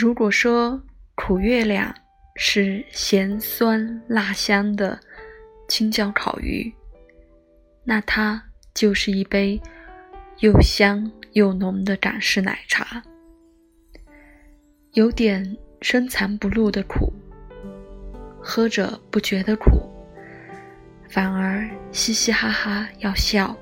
如果说苦月亮是咸酸辣香的青椒烤鱼那它就是一杯又香又浓的港式奶茶。有点深藏不露的苦喝着不觉得苦反而嘻嘻哈哈要笑。